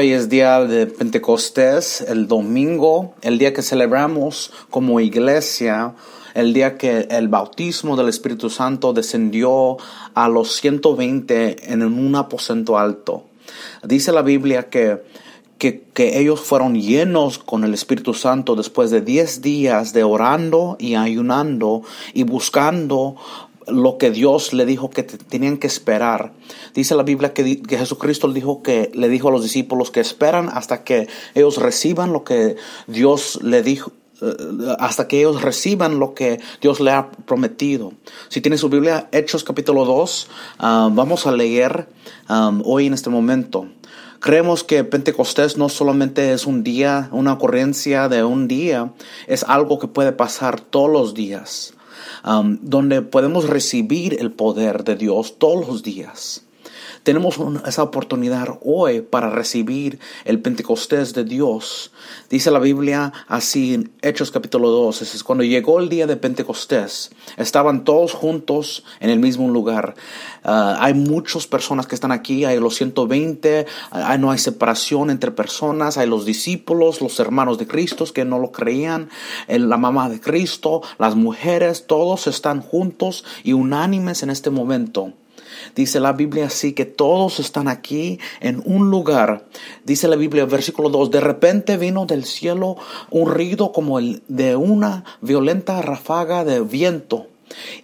Hoy es día de Pentecostés, el domingo, el día que celebramos como iglesia, el día que el bautismo del Espíritu Santo descendió a los 120 en un aposento alto. Dice la Biblia que, que, que ellos fueron llenos con el Espíritu Santo después de 10 días de orando y ayunando y buscando lo que Dios le dijo que tenían que esperar. Dice la Biblia que, que, Jesucristo dijo que le dijo a los discípulos que esperan hasta que ellos reciban lo que Dios le dijo eh, hasta que ellos reciban lo que Dios le ha prometido. Si tiene su Biblia, Hechos capítulo 2, um, vamos a leer hoy en este momento. Creemos que Pentecostés no solamente es un día, una ocurrencia de un día, es algo que puede pasar todos los días um, donde podemos recibir el poder de Dios todos los días. Tenemos esa oportunidad hoy para recibir el Pentecostés de Dios. Dice la Biblia así en Hechos capítulo 2, es cuando llegó el día de Pentecostés, estaban todos juntos en el mismo lugar. Uh, hay muchas personas que están aquí, hay los 120, hay, no hay separación entre personas, hay los discípulos, los hermanos de Cristo que no lo creían, la mamá de Cristo, las mujeres, todos están juntos y unánimes en este momento. Dice la Biblia así que todos están aquí en un lugar. Dice la Biblia, versículo 2, de repente vino del cielo un ruido como el de una violenta ráfaga de viento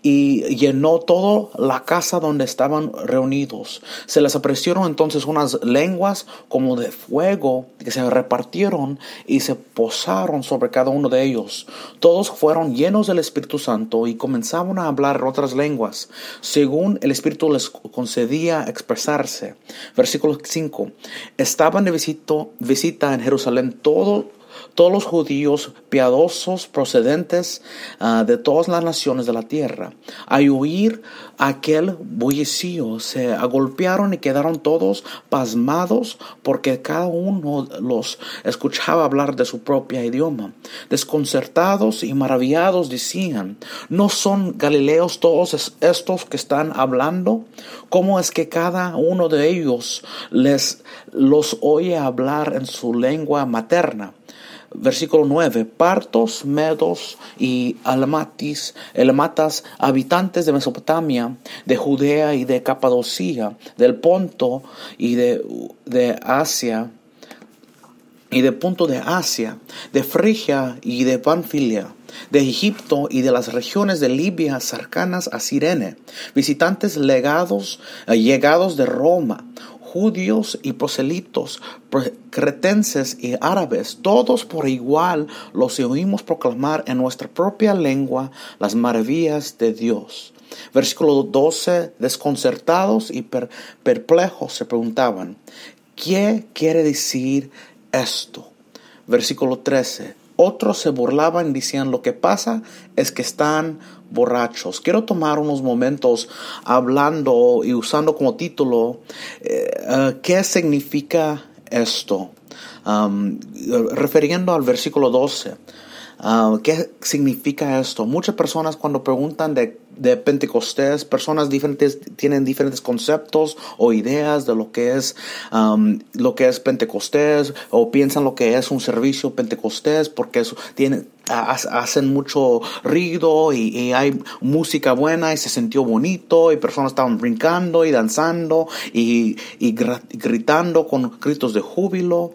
y llenó toda la casa donde estaban reunidos. Se les aparecieron entonces unas lenguas como de fuego que se repartieron y se posaron sobre cada uno de ellos. Todos fueron llenos del Espíritu Santo y comenzaban a hablar otras lenguas, según el Espíritu les concedía expresarse. Versículo 5. Estaban de visita en Jerusalén todo todos los judíos piadosos procedentes uh, de todas las naciones de la tierra. Al oír aquel bullicio, se agolpearon y quedaron todos pasmados porque cada uno los escuchaba hablar de su propio idioma. Desconcertados y maravillados decían, ¿no son galileos todos estos que están hablando? ¿Cómo es que cada uno de ellos les los oye hablar en su lengua materna? Versículo 9, partos, medos y almatis, elmatas, habitantes de Mesopotamia, de Judea y de Capadocia, del Ponto y de, de Asia, y de punto de Asia, de Frigia y de Panfilia, de Egipto y de las regiones de Libia cercanas a Sirene, visitantes legados, eh, llegados de Roma, judíos y proselitos, cretenses y árabes, todos por igual los oímos proclamar en nuestra propia lengua las maravillas de Dios. Versículo 12, desconcertados y perplejos se preguntaban, ¿qué quiere decir esto? Versículo 13, otros se burlaban diciendo lo que pasa es que están borrachos. Quiero tomar unos momentos hablando y usando como título eh, eh, qué significa esto. Um, refiriendo al versículo 12. Uh, ¿Qué significa esto? Muchas personas cuando preguntan de, de, Pentecostés, personas diferentes tienen diferentes conceptos o ideas de lo que es lo que es Pentecostés o piensan lo que es un servicio Pentecostés porque eso hacen mucho ruido y, hay música buena y se sintió bonito y personas estaban brincando y danzando y, y gritando con gritos de júbilo.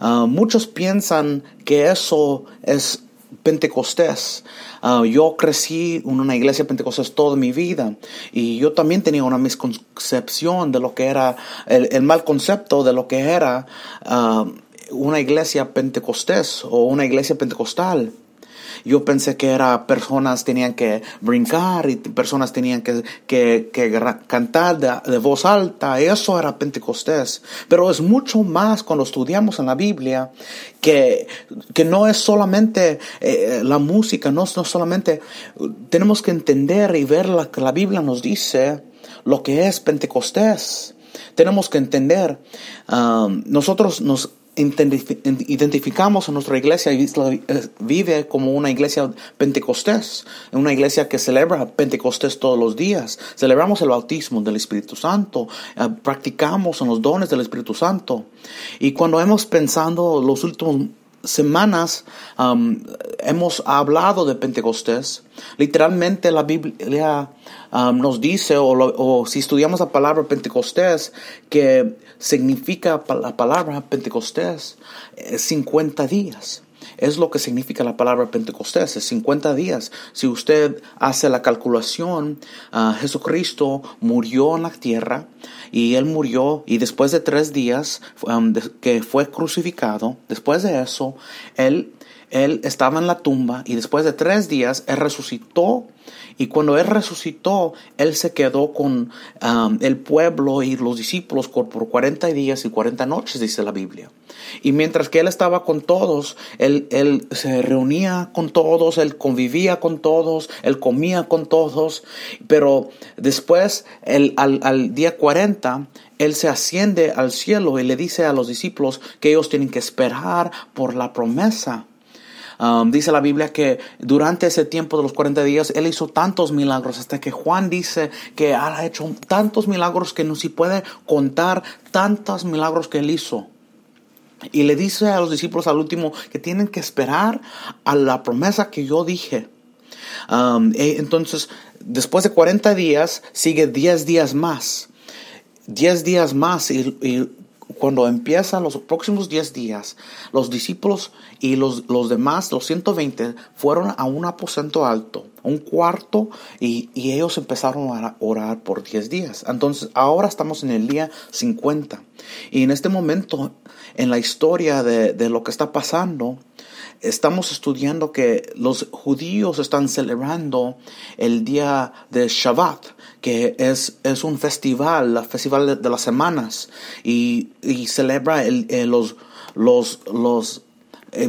Uh, muchos piensan que eso es Pentecostés. Uh, yo crecí en una iglesia pentecostés toda mi vida y yo también tenía una misconcepción de lo que era, el, mal concepto de lo que era uh, una iglesia pentecostés o una iglesia pentecostal. Yo pensé que era personas tenían que brincar y personas tenían que, que, cantar de, voz alta. Eso era Pentecostés. Pero es mucho más cuando estudiamos en la Biblia que, que no es solamente eh, la música, no, no solamente tenemos que entender y ver lo que la Biblia nos dice lo que es Pentecostés. Tenemos que entender, um, nosotros nos identificamos a nuestra iglesia eh, vive como una iglesia pentecostés, una iglesia que celebra Pentecostés todos los días. Celebramos el bautismo del Espíritu Santo, eh, practicamos en los dones del Espíritu Santo. Y cuando hemos pensado los últimos semanas um, hemos hablado de Pentecostés. Literalmente la Biblia um, nos dice, o, si estudiamos la palabra Pentecostés, que significa la palabra Pentecostés 50 eh, días. Es lo que significa la palabra Pentecostés, es 50 días. Si usted hace la calculación, uh, Jesucristo murió en la tierra y él murió y después de tres días que fue crucificado, después de eso, él, él estaba en la tumba y después de tres días él resucitó y cuando Él resucitó, Él se quedó con um, el pueblo y los discípulos por, por 40 días y 40 noches, dice la Biblia. Y mientras que Él estaba con todos, él, se reunía con todos, Él convivía con todos, Él comía con todos. Pero después, al día 40, Él se asciende al cielo y le dice a los discípulos que ellos tienen que esperar por la promesa Um, dice la Biblia que durante ese tiempo de los 40 días Él hizo tantos milagros hasta que Juan dice que ha hecho tantos milagros que no se puede contar tantos milagros que Él hizo. Y le dice a los discípulos al último que tienen que esperar a la promesa que yo dije. Um, e entonces, después de 40 días, sigue 10 días más. 10 días más y, y cuando empiezan los próximos 10 días, los discípulos y los, los demás, los 120, fueron a un aposento alto, un cuarto, y, y, ellos empezaron a orar por 10 días. Entonces, ahora estamos en el día 50. Y en este momento, en la historia de, de lo que está pasando, estamos estudiando que los judíos están celebrando el día de Shabbat, que es, es un festival, el festival de, las semanas, y, y celebra el, eh, los, los, los eh,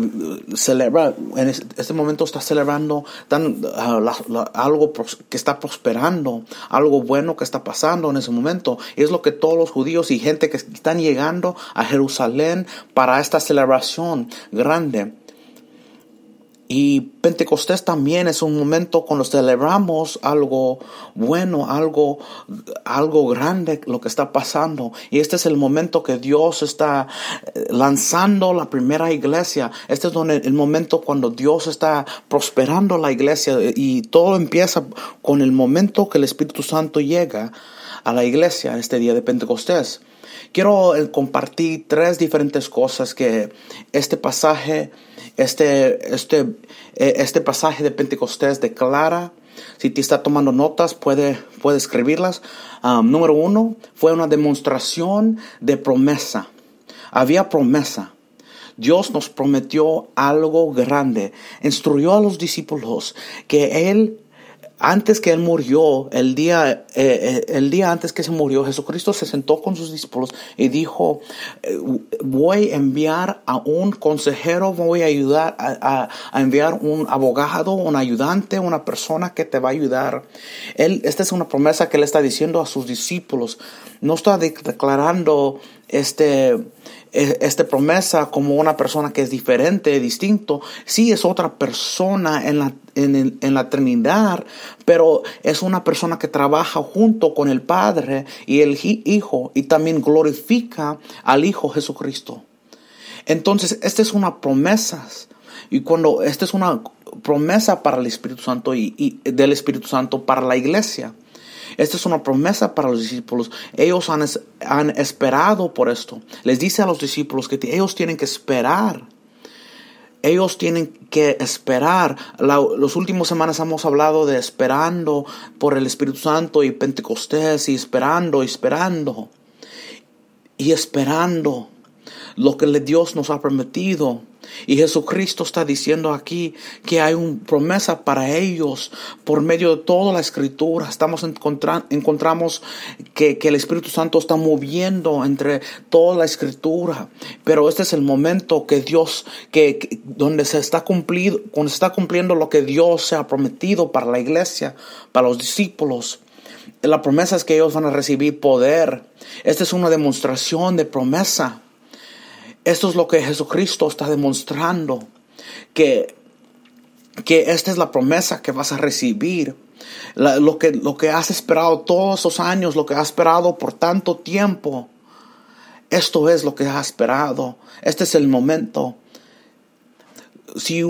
celebra, en este momento está celebrando tan, ah, algo que está prosperando, algo bueno que está pasando en ese momento. Es lo que todos los judíos y gente que están llegando a Jerusalén para esta celebración grande. Y Pentecostés también es un momento cuando celebramos algo bueno, algo, algo grande, lo que está pasando. Y este es el momento que Dios está eh, lanzando la primera iglesia. Este es el momento cuando Dios está prosperando la iglesia y todo empieza con el momento que el Espíritu Santo llega a la iglesia este día de Pentecostés. Quiero eh, compartir tres diferentes cosas que este pasaje este, este, eh, este pasaje de Pentecostés declara, si te está tomando notas, puede, puede escribirlas. Número uno, fue una demostración de promesa. Había promesa. Dios nos prometió algo grande. Instruyó a los discípulos que Él antes que él murió, el día, eh, eh, el día antes que se murió, Jesucristo se sentó con sus discípulos y dijo, eh, voy a enviar a un consejero, voy a ayudar a, enviar un abogado, un ayudante, una persona que te va a ayudar. Él, esta es una promesa que él está diciendo a sus discípulos. No está declarando este, e, esta promesa como una persona que es diferente, distinto. Sí es otra persona en la, en, en, la Trinidad, pero es una persona que trabaja junto con el Padre y el Hijo y también glorifica al Hijo Jesucristo. Entonces, esta es una promesa. Y cuando esta es una promesa para el Espíritu Santo y, y del Espíritu Santo para la iglesia. Esta es una promesa para los discípulos. Ellos han, han esperado por esto. Les dice a los discípulos que ellos tienen que esperar. Ellos tienen que esperar. los últimos semanas hemos hablado de esperando por el Espíritu Santo y Pentecostés y esperando esperando. Y esperando lo que Dios nos ha prometido. Y Jesucristo está diciendo aquí que hay una promesa para ellos por medio de toda la escritura. Estamos encontramos que, que, el Espíritu Santo está moviendo entre toda la escritura. Pero este es el momento que Dios, que, donde se está cumplido, cuando se está cumpliendo lo que Dios se ha prometido para la iglesia, para los discípulos. La promesa es que ellos van a recibir poder. Esta es una demostración de promesa. Esto es lo que Jesucristo está demostrando, que, que esta es la promesa que vas a recibir. lo, que, lo que has esperado todos esos años, lo que has esperado por tanto tiempo, esto es lo que has esperado. Este es el momento. Si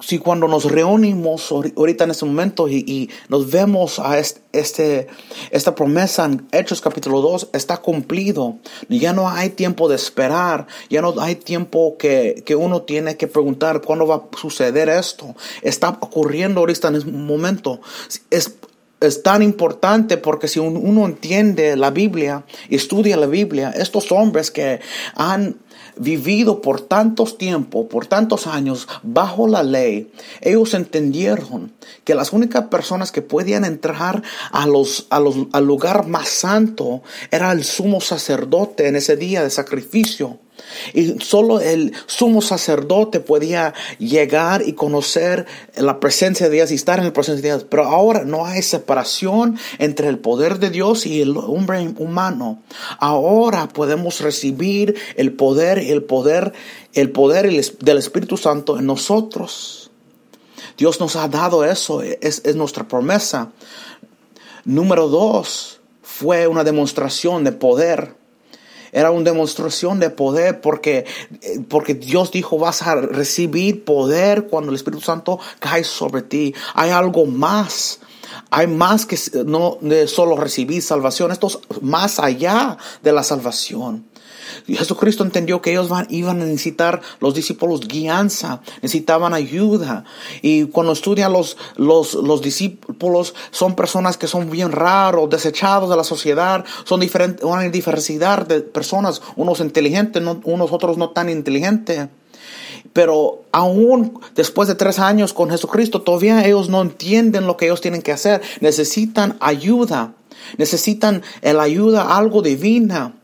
si cuando nos reunimos ahorita en este momento y, nos vemos a este, esta promesa en Hechos capítulo 2 está cumplido. Ya no hay tiempo de esperar, ya no hay tiempo que, que uno tiene que preguntar cuándo va a suceder esto. Está ocurriendo ahorita en este momento. Es, es tan importante porque si uno entiende la Biblia, estudia la Biblia, estos hombres que han vivido por tantos tiempos, por tantos años bajo la ley, ellos entendieron que las únicas personas que podían entrar a los, a los, al lugar más santo era el sumo sacerdote en ese día de sacrificio. Y solo el sumo sacerdote podía llegar y conocer la presencia de Dios y estar en la presencia de Dios. Pero ahora no hay separación entre el poder de Dios y el hombre humano. Ahora podemos recibir el poder, el poder, el poder del Espíritu Santo en nosotros. Dios nos ha dado eso, es, es nuestra promesa. Número dos, fue una demostración de poder era una demostración de poder porque, eh, porque Dios dijo vas a recibir poder cuando el Espíritu Santo cae sobre ti. Hay algo más. Hay más que no solo recibir salvación. Esto es más allá de la salvación. Jesucristo entendió que ellos iban a necesitar los discípulos guianza, necesitaban ayuda. Y cuando estudian los, los, los discípulos, son personas que son bien raros, desechados de la sociedad, son diferentes, una diversidad de personas, unos inteligentes, unos otros no tan inteligentes. Pero aún después de tres años con Jesucristo, todavía ellos no entienden lo que ellos tienen que hacer. Necesitan ayuda. Necesitan la ayuda, algo divina.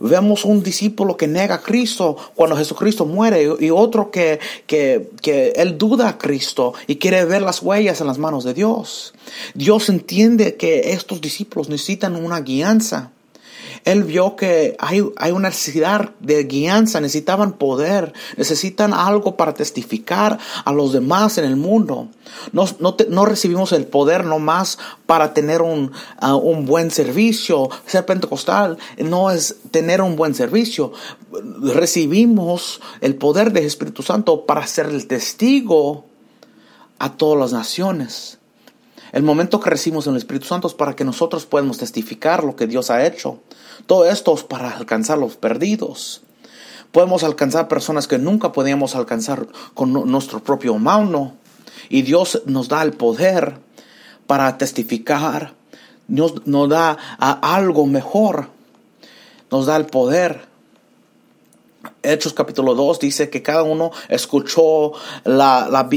Vemos un discípulo que nega a Cristo cuando Jesucristo muere y otro que, que, que él duda a Cristo y quiere ver las huellas en las manos de Dios. Dios entiende que estos discípulos necesitan una guianza. Él vio que hay, hay, una necesidad de guianza, necesitaban poder, necesitan algo para testificar a los demás en el mundo. No, no, no recibimos el poder nomás para tener un, uh, un buen servicio. Ser pentecostal no es tener un buen servicio. Recibimos el poder del Espíritu Santo para ser el testigo a todas las naciones. El momento que recibimos el Espíritu Santo es para que nosotros podamos testificar lo que Dios ha hecho. Todo esto es para alcanzar los perdidos. Podemos alcanzar personas que nunca podíamos alcanzar con nuestro propio mano. Y Dios nos da el poder para testificar. Dios nos da algo mejor. Nos da el poder Hechos capítulo 2 dice que cada uno escuchó, la,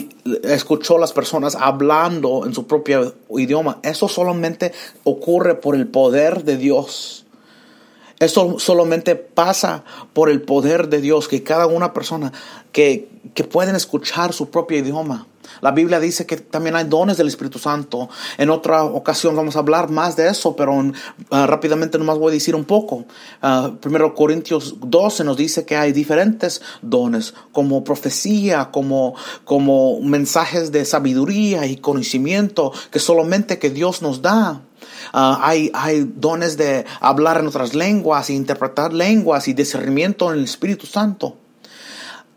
escuchó las personas hablando en su propio idioma. Eso solamente ocurre por el poder de Dios. Eso solamente pasa por el poder de Dios, que cada una persona que, que pueden escuchar su propio idioma. La Biblia dice que también hay dones del Espíritu Santo. En otra ocasión vamos a hablar más de eso, pero ah, rápidamente nomás voy a decir un poco. Uh, primero Corintios 12 nos dice que hay diferentes dones, como profecía, como, como mensajes de sabiduría y conocimiento que solamente que Dios nos da. Ah, hay, dones de hablar en otras lenguas, e interpretar lenguas y discernimiento en el Espíritu Santo.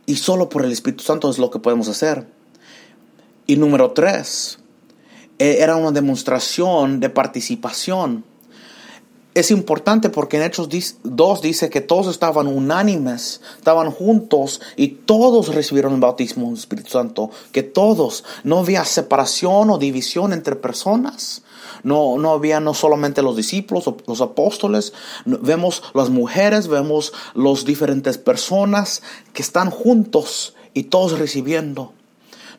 Y solo por el Espíritu Santo es lo que podemos hacer. Y número tres, e, era una demostración de participación. Es importante porque en Hechos 2 dice que todos estaban unánimes, estaban juntos y todos recibieron el bautismo del Espíritu Santo, que todos, no había separación o división entre personas. No, no había no solamente los discípulos los apóstoles, vemos las mujeres, vemos las diferentes personas que están juntos y todos recibiendo.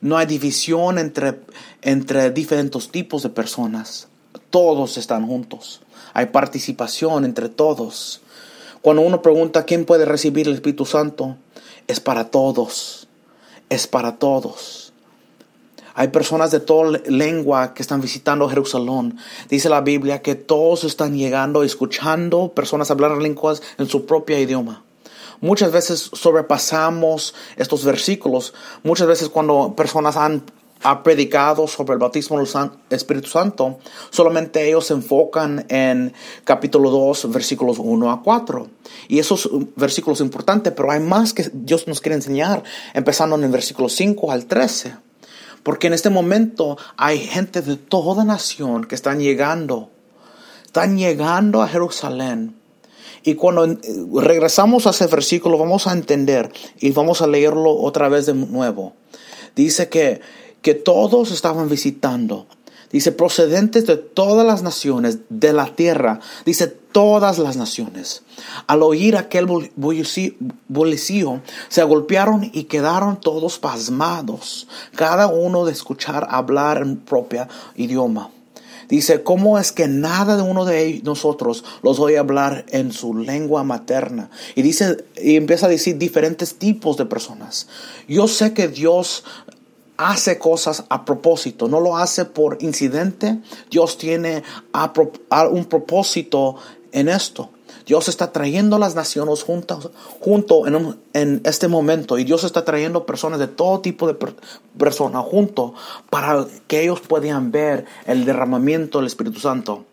No hay división entre, entre diferentes tipos de personas. Todos están juntos. Hay participación entre todos. Cuando uno pregunta quién puede recibir el Espíritu Santo, es para todos. Es para todos. Hay personas de toda lengua que están visitando Jerusalén. Dice la Biblia que todos están llegando, escuchando personas hablar lenguas en su propio idioma. muchas veces sobrepasamos estos versículos. Muchas veces cuando personas han ha predicado sobre el bautismo del Espíritu Santo, solamente ellos se enfocan en capítulo 2, versículos 1 a 4. Y esos versículos importantes, pero hay más que Dios nos quiere enseñar, empezando en el versículo 5 al 13. Porque en este momento hay gente de toda nación que están llegando, están llegando a Jerusalén. Y cuando regresamos a ese versículo vamos a entender y vamos a leerlo otra vez de nuevo. Dice que que todos estaban visitando. Dice, procedentes de todas las naciones de la tierra. Dice, todas las naciones. Al oír aquel bullicio, se agolpearon y quedaron todos pasmados, cada uno de escuchar hablar en propio idioma. Dice, ¿cómo es que nada de uno de nosotros los oye hablar en su lengua materna? Y dice, y empieza a decir diferentes tipos de personas. Yo sé que Dios hace cosas a propósito, no lo hace por incidente. Dios tiene un propósito en esto. Dios está trayendo las naciones juntas, junto en, este momento y Dios está trayendo personas de todo tipo de personas junto para que ellos puedan ver el derramamiento del Espíritu Santo.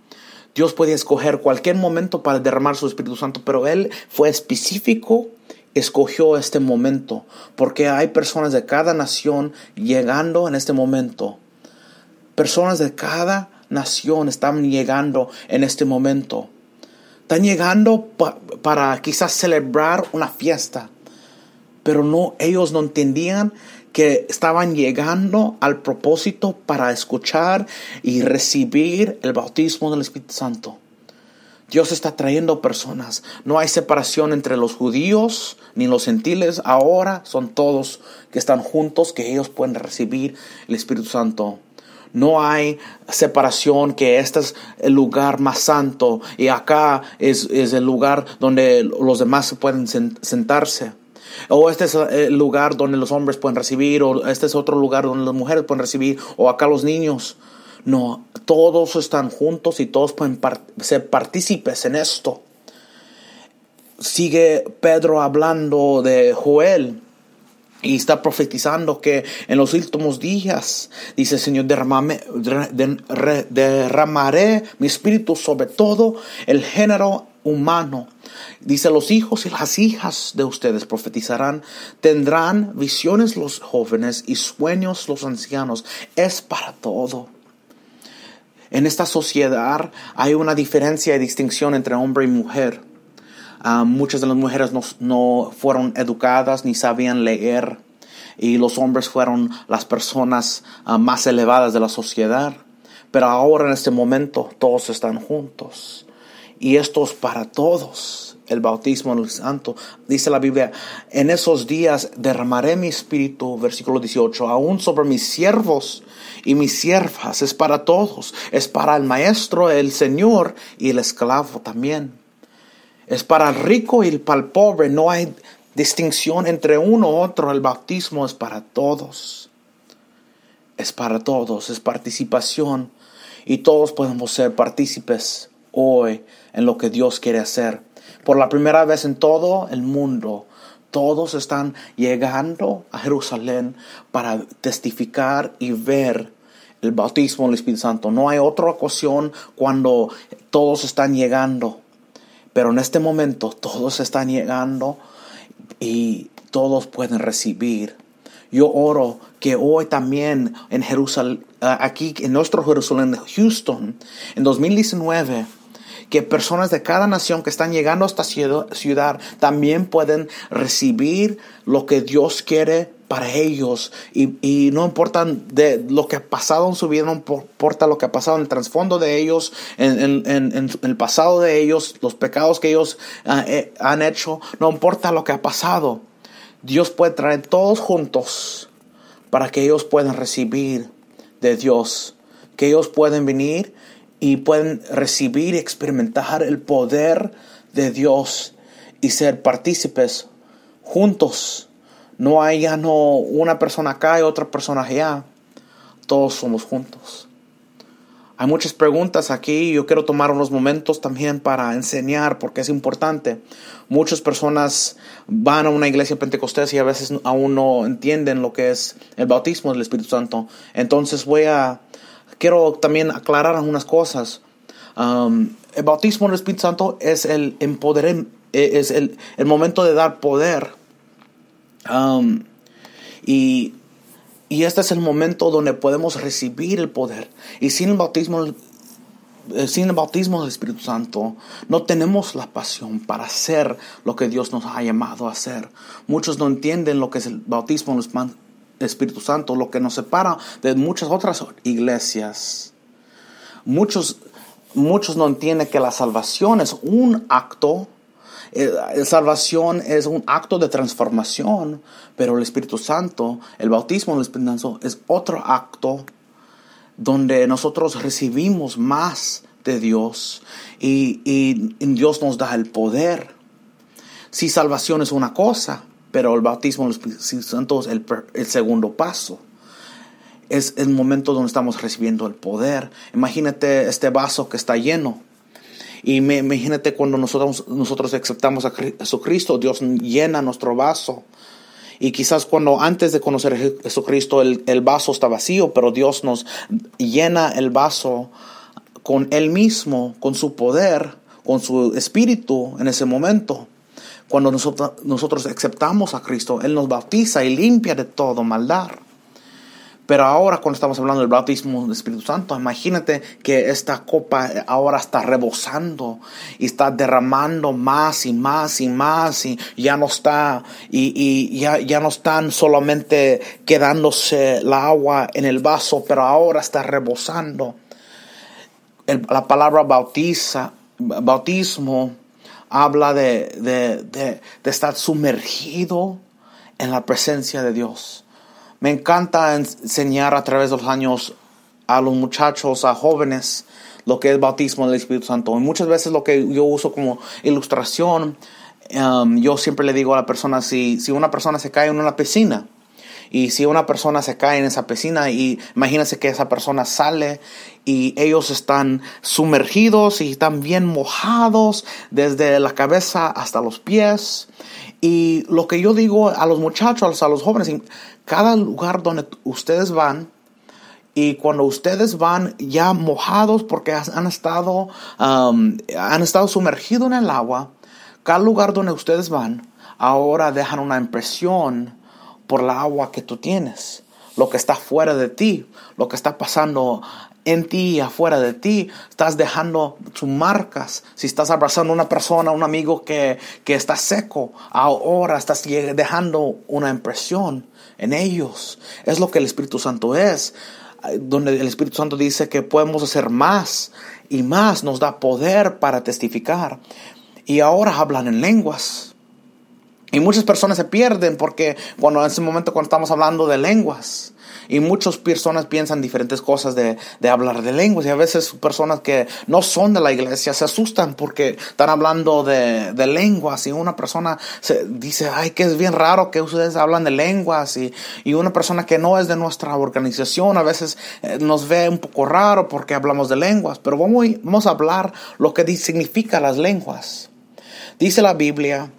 Dios puede escoger cualquier momento para derramar su Espíritu Santo, pero Él fue específico escogió este momento, porque hay personas de cada nación llegando en este momento. Personas de cada nación están llegando en este momento. Están llegando para quizás celebrar una fiesta, pero no, ellos no entendían que estaban llegando al propósito para escuchar y recibir el bautismo del Espíritu Santo. Dios está trayendo personas. No hay separación entre los judíos ni los gentiles. Ahora son todos que están juntos, que ellos pueden recibir el Espíritu Santo. No hay separación que este es el lugar más santo y acá es, es el lugar donde los demás pueden sentarse. O este es el lugar donde los hombres pueden recibir, o este es otro lugar donde las mujeres pueden recibir, o acá los niños. No, todos están juntos y todos pueden ser partícipes en esto. Sigue Pedro hablando de Joel y está profetizando que en los últimos días, dice el Señor, derramaré mi espíritu sobre todo el género humano. Dice, los hijos y las hijas de ustedes profetizarán, tendrán visiones los jóvenes y sueños los ancianos. Es para todo. En esta sociedad hay una diferencia y distinción entre hombre y mujer. Ah, muchas de las mujeres no, fueron educadas ni sabían leer y los hombres fueron las personas ah, más elevadas de la sociedad. Pero ahora en este momento todos están juntos y esto es para todos. El bautismo del Santo. Dice la Biblia, en esos días derramaré mi espíritu, versículo 18, aún sobre mis siervos y mis siervas, es para todos, es para el maestro, el señor y el esclavo también. Es para el rico y para el pobre, no hay distinción entre uno u otro, el bautismo es para todos. Es para todos, es participación y todos podemos ser partícipes hoy en lo que Dios quiere hacer. Por la primera vez en todo el mundo, todos están llegando a Jerusalén para testificar y ver el bautismo del Espíritu Santo. No hay otra ocasión cuando todos están llegando. Pero en este momento todos están llegando y todos pueden recibir. Yo oro que hoy también en Jerusalén, aquí en nuestro Jerusalén, Houston, en 2019, que personas de cada nación que están llegando a esta ciudad también pueden recibir lo que Dios quiere para ellos y, no importa de lo que ha pasado en su vida, no importa lo que ha pasado en el trasfondo de ellos, en, el pasado de ellos, los pecados que ellos ah, eh, han hecho, no importa lo que ha pasado. Dios puede traer todos juntos para que ellos puedan recibir de Dios, que ellos pueden venir y pueden recibir y experimentar el poder de Dios y ser partícipes juntos. No hay ya no una persona acá y otra persona allá. Todos somos juntos. Hay muchas preguntas aquí. Yo quiero tomar unos momentos también para enseñar porque es importante. Muchas personas van a una iglesia pentecostés y a veces aún no entienden lo que es el bautismo del Espíritu Santo. Entonces voy a, quiero también aclarar algunas cosas. Um, el bautismo del Espíritu Santo es el empoderar, es el, el, momento de dar poder. Um, y y este es el momento donde podemos recibir el poder. Y sin el bautismo, eh, sin el bautismo del Espíritu Santo, no tenemos la pasión para hacer lo que Dios nos ha llamado a hacer. Muchos no entienden lo que es el bautismo del Espíritu Santo, lo que nos separa de muchas otras iglesias. Muchos, muchos no entienden que la salvación es un acto eh, la salvación es un acto de transformación, pero el Espíritu Santo, el bautismo del Espíritu Santo es otro acto donde nosotros recibimos más de Dios y, y, Dios nos da el poder. Si salvación es una cosa, pero el bautismo del Espíritu Santo es el, el segundo paso es el momento donde estamos recibiendo el poder. Imagínate este vaso que está lleno. Y me, imagínate cuando nosotros, nosotros aceptamos a Jesucristo, Dios llena nuestro vaso. Y quizás cuando antes de conocer a Jesucristo el, el vaso está vacío, pero Dios nos llena el vaso con Él mismo, con su poder, con su espíritu en ese momento. Cuando nosotros, aceptamos a Cristo, Él nos bautiza y limpia de todo maldad. Pero ahora cuando estamos hablando del bautismo del Espíritu Santo, imagínate que esta copa ahora está rebosando y está derramando más y más y más y ya no está y, y ya, ya no están solamente quedándose el agua en el vaso, pero ahora está rebosando. la palabra bautiza, bautismo habla de, de, de, estar sumergido en la presencia de Dios me encanta enseñar a través de los años a los muchachos, a jóvenes, lo que es bautismo del Espíritu Santo. Y muchas veces lo que yo uso como ilustración, um, yo siempre le digo a la persona, si, si una persona se cae en una piscina, y si una persona se cae en esa piscina y imagínense que esa persona sale y ellos están sumergidos y están bien mojados desde la cabeza hasta los pies. Y lo que yo digo a los muchachos, a los jóvenes, cada lugar donde ustedes van, y cuando ustedes van ya mojados porque han estado, um, han estado sumergidos en el agua, cada lugar donde ustedes van, ahora dejan una impresión por la agua que tú tienes, lo que está fuera de ti, lo que está pasando en ti y afuera de ti, estás dejando sus marcas. Si estás abrazando a una persona, un amigo que, que está seco, ahora estás dejando una impresión en ellos. Es lo que el Espíritu Santo es, donde el Espíritu Santo dice que podemos hacer más y más, nos da poder para testificar. Y ahora hablan en lenguas. Y muchas personas se pierden porque cuando en ese momento cuando estamos hablando de lenguas, y muchas personas piensan diferentes cosas de, de, hablar de lenguas. Y a veces personas que no son de la iglesia se asustan porque están hablando de, de lenguas. Y una persona se dice, ay, que es bien raro que ustedes hablan de lenguas. Y, y una persona que no es de nuestra organización a veces eh, nos ve un poco raro porque hablamos de lenguas. Pero vamos, vamos a hablar lo que significa las lenguas. Dice la Biblia,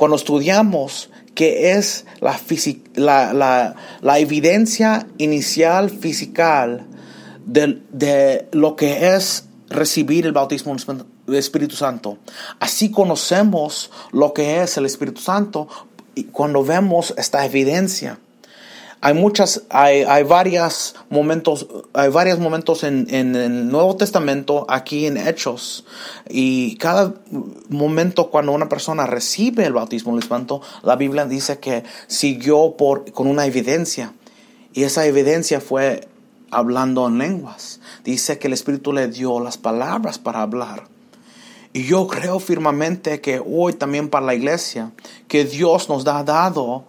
cuando estudiamos que es la, evidencia inicial física de, de, lo que es recibir el bautismo del Espíritu Santo. Así conocemos lo que es el Espíritu Santo cuando vemos esta evidencia hay muchas, hay, hay varios momentos, hay varios momentos en, en, el Nuevo Testamento, aquí en Hechos, y cada momento cuando una persona recibe el bautismo del Espíritu, la Biblia dice que siguió por, con una evidencia, y esa evidencia fue hablando en lenguas. Dice que el Espíritu le dio las palabras para hablar. Y yo creo firmemente que hoy también para la iglesia, que Dios nos ha dado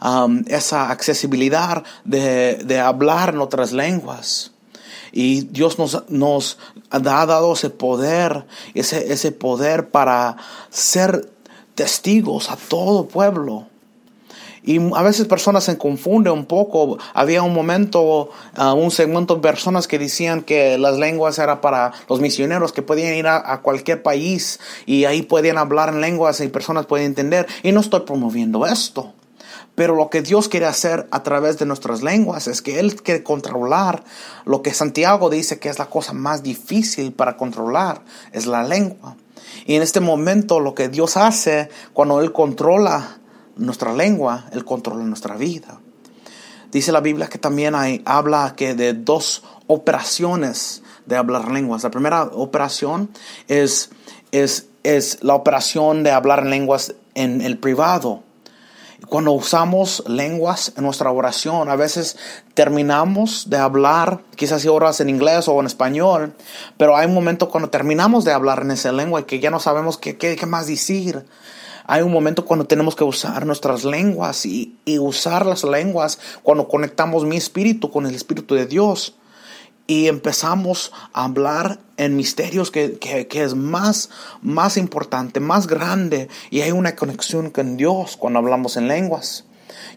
Um, esa accesibilidad de, de, hablar en otras lenguas. Y Dios nos, nos ha dado ese poder, ese, ese poder para ser testigos a todo pueblo. Y a veces personas se confunden un poco. Había un momento, uh, un segmento de personas que decían que las lenguas eran para los misioneros, que podían ir a, a, cualquier país y ahí podían hablar en lenguas y personas pueden entender. Y no estoy promoviendo esto. Pero lo que Dios quiere hacer a través de nuestras lenguas es que Él quiere controlar lo que Santiago dice que es la cosa más difícil para controlar, es la lengua. Y en este momento lo que Dios hace cuando Él controla nuestra lengua, Él controla nuestra vida. Dice la Biblia que también hay, habla que de dos operaciones de hablar lenguas. La primera operación es, es, es la operación de hablar lenguas en el privado. Cuando usamos lenguas en nuestra oración, a veces terminamos de hablar, quizás si oras en inglés o en español, pero hay un momento cuando terminamos de hablar en esa lengua y que ya no sabemos qué, qué, qué más decir. Hay un momento cuando tenemos que usar nuestras lenguas y, y usar las lenguas cuando conectamos mi espíritu con el espíritu de Dios y empezamos a hablar en misterios que, que, es más, más importante, más grande y hay una conexión con Dios cuando hablamos en lenguas.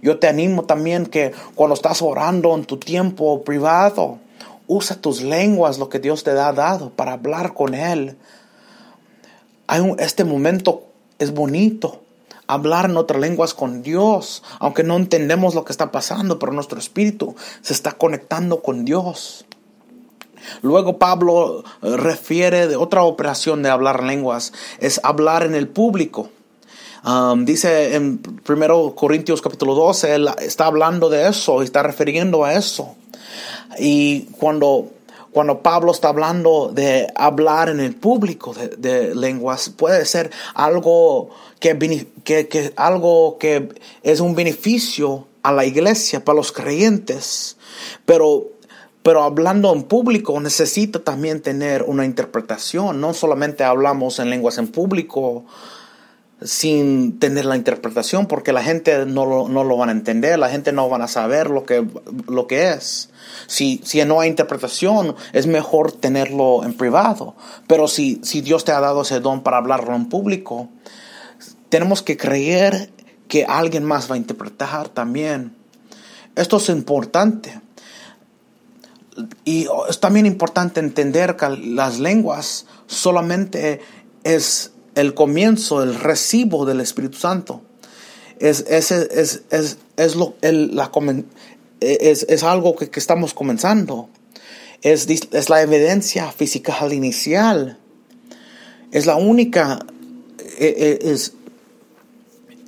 Yo te animo también que cuando estás orando en tu tiempo privado, usa tus lenguas, lo que Dios te ha dado, para hablar con Él. Este momento es bonito. Hablar en otras lenguas con Dios, aunque no entendemos lo que está pasando, pero nuestro espíritu se está conectando con Dios. Luego Pablo eh, refiere de otra operación de hablar lenguas, es hablar en el público. Um, dice en 1 Corintios capítulo 12, él está hablando de eso, está refiriendo a eso. Y cuando, cuando Pablo está hablando de hablar en el público de, lenguas, puede ser algo que, que, algo que es un beneficio a la iglesia, para los creyentes. Pero pero hablando en público necesita también tener una interpretación. No solamente hablamos en lenguas en público sin tener la interpretación, porque la gente no lo, no lo van a entender, la gente no van a saber lo que, lo que es. Si, si no hay interpretación, es mejor tenerlo en privado. Pero si, si Dios te ha dado ese don para hablarlo en público, tenemos que creer que alguien más va a interpretar también. Esto es importante. Y es también importante entender que las lenguas solamente es el comienzo, el recibo del Espíritu Santo. Es, es, es, es, es lo, el, la, es, es, algo que, que, estamos comenzando. Es, es la evidencia física inicial. Es la única, e, e, es,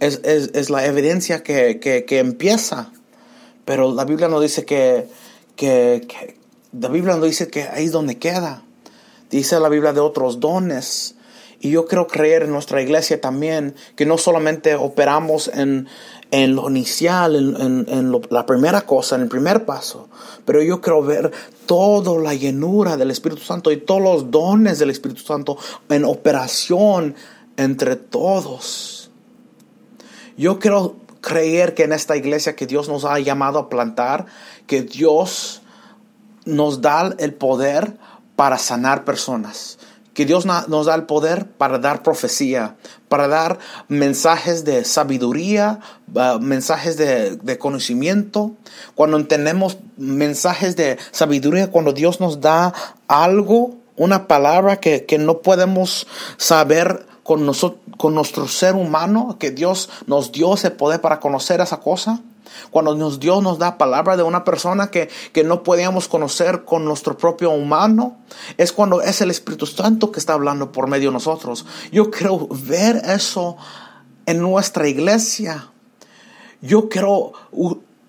es, la evidencia que, que, que, empieza. Pero la Biblia nos dice que, que, la Biblia nos dice que ahí es donde queda. Dice la Biblia de otros dones. Y yo quiero creer en nuestra iglesia también que no solamente operamos en, en lo inicial, en, en, la primera cosa, en el primer paso, pero yo quiero ver toda la llenura del Espíritu Santo y todos los dones del Espíritu Santo en operación entre todos. Yo quiero creer que en esta iglesia que Dios nos ha llamado a plantar, que Dios nos da el poder para sanar personas. Que Dios nos da el poder para dar profecía, para dar mensajes de sabiduría, mensajes de, de, conocimiento. Cuando entendemos mensajes de sabiduría, cuando Dios nos da algo, una palabra que, que no podemos saber con, nosotros, con nuestro ser humano, que Dios nos dio ese poder para conocer esa cosa. Cuando nos, Dios nos da palabra de una persona que, que no podíamos conocer con nuestro propio humano, es cuando es el Espíritu Santo que está hablando por medio de nosotros. Yo quiero ver eso en nuestra iglesia. Yo quiero,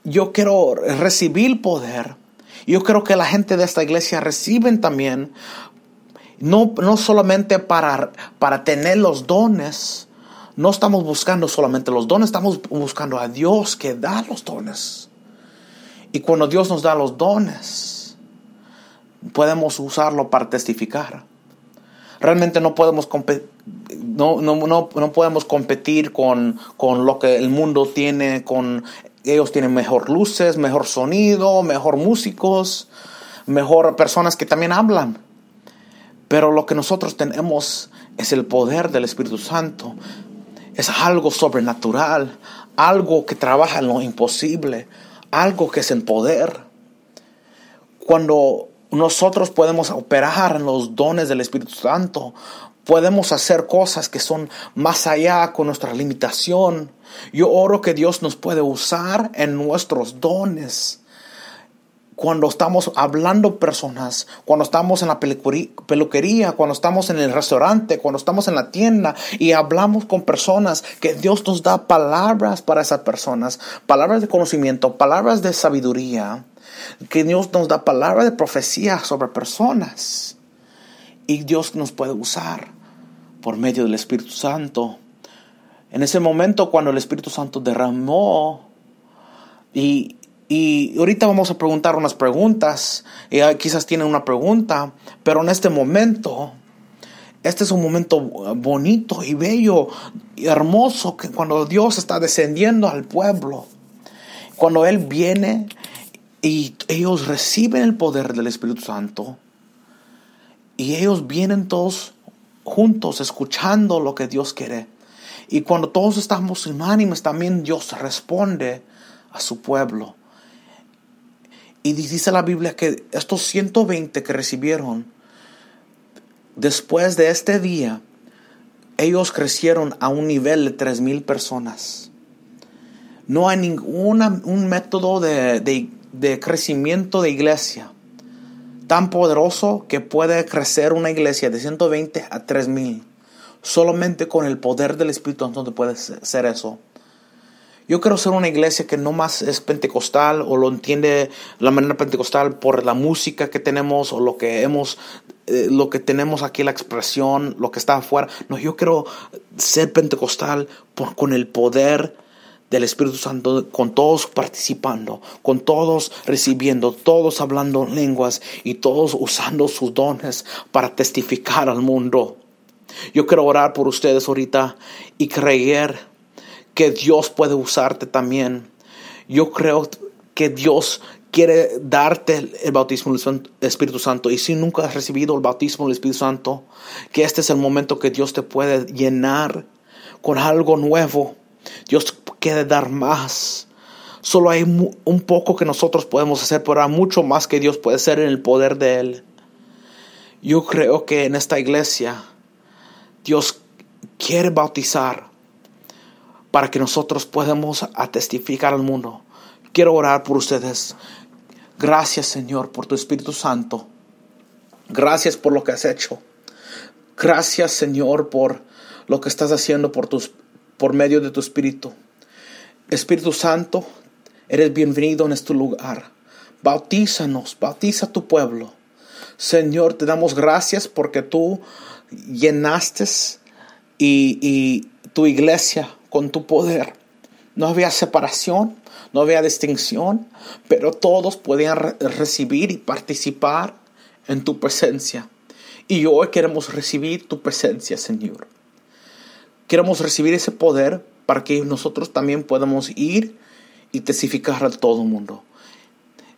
yo quiero recibir poder. Yo creo que la gente de esta iglesia reciben también, no, no solamente para, para tener los dones, no estamos buscando solamente los dones, estamos buscando a Dios que da los dones. Y cuando Dios nos da los dones, podemos usarlo para testificar. Realmente no podemos, no, no, no, no podemos competir con, con lo que el mundo tiene, con ellos tienen mejor luces, mejor sonido, mejor músicos, mejor personas que también hablan. Pero lo que nosotros tenemos es el poder del Espíritu Santo es algo sobrenatural, algo que trabaja en lo imposible, algo que es en poder. Cuando nosotros podemos operar en los dones del Espíritu Santo, podemos hacer cosas que son más allá con nuestra limitación. Yo oro que Dios nos puede usar en nuestros dones cuando estamos hablando personas, cuando estamos en la peluquería, cuando estamos en el restaurante, cuando estamos en la tienda y hablamos con personas, que Dios nos da palabras para esas personas, palabras de conocimiento, palabras de sabiduría, que Dios nos da palabras de profecía sobre personas. Y Dios nos puede usar por medio del Espíritu Santo. En ese momento cuando el Espíritu Santo derramó y y ahorita vamos a preguntar unas preguntas. Y quizás tienen una pregunta, pero en este momento, este es un momento bonito y bello y hermoso que cuando Dios está descendiendo al pueblo, cuando Él viene y ellos reciben el poder del Espíritu Santo y ellos vienen todos juntos escuchando lo que Dios quiere. Y cuando todos estamos unánimes, también Dios responde a su pueblo. Y dice la Biblia que estos 120 que recibieron, después de este día, ellos crecieron a un nivel de 3.000 personas. No hay ningún un método de, de crecimiento de iglesia tan poderoso que puede crecer una iglesia de 120 a 3000. Solamente con el poder del Espíritu Santo puede ser eso. Yo quiero ser una iglesia que no más es pentecostal o lo entiende la manera pentecostal por la música que tenemos o lo que hemos, eh, lo que tenemos aquí, la expresión, lo que está afuera. No, yo quiero ser pentecostal con el poder del Espíritu Santo, con todos participando, con todos recibiendo, todos hablando lenguas y todos usando sus dones para testificar al mundo. Yo quiero orar por ustedes ahorita y creer que Dios puede usarte también. Yo creo que Dios quiere darte el bautismo del Espíritu Santo. Y si nunca has recibido el bautismo del Espíritu Santo, que este es el momento que Dios te puede llenar con algo nuevo. Dios quiere dar más. Solo hay un poco que nosotros podemos hacer, pero hay mucho más que Dios puede hacer en el poder de Él. Yo creo que en esta iglesia Dios quiere bautizar para que nosotros podamos testificar al mundo. Quiero orar por ustedes. Gracias Señor por tu Espíritu Santo. Gracias por lo que has hecho. Gracias Señor por lo que estás haciendo por, tus, por medio de tu Espíritu. Espíritu Santo, eres bienvenido en este lugar. Bautízanos, bautiza a tu pueblo. Señor, te damos gracias porque tú llenaste y, y tu iglesia con tu poder. No había separación, no había distinción, pero todos podían recibir y participar en tu presencia. Y hoy queremos recibir tu presencia, Señor. Queremos recibir ese poder para que nosotros también podamos ir y testificar a todo el mundo.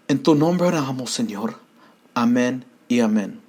En tu nombre oramos, Señor. Amén y amén.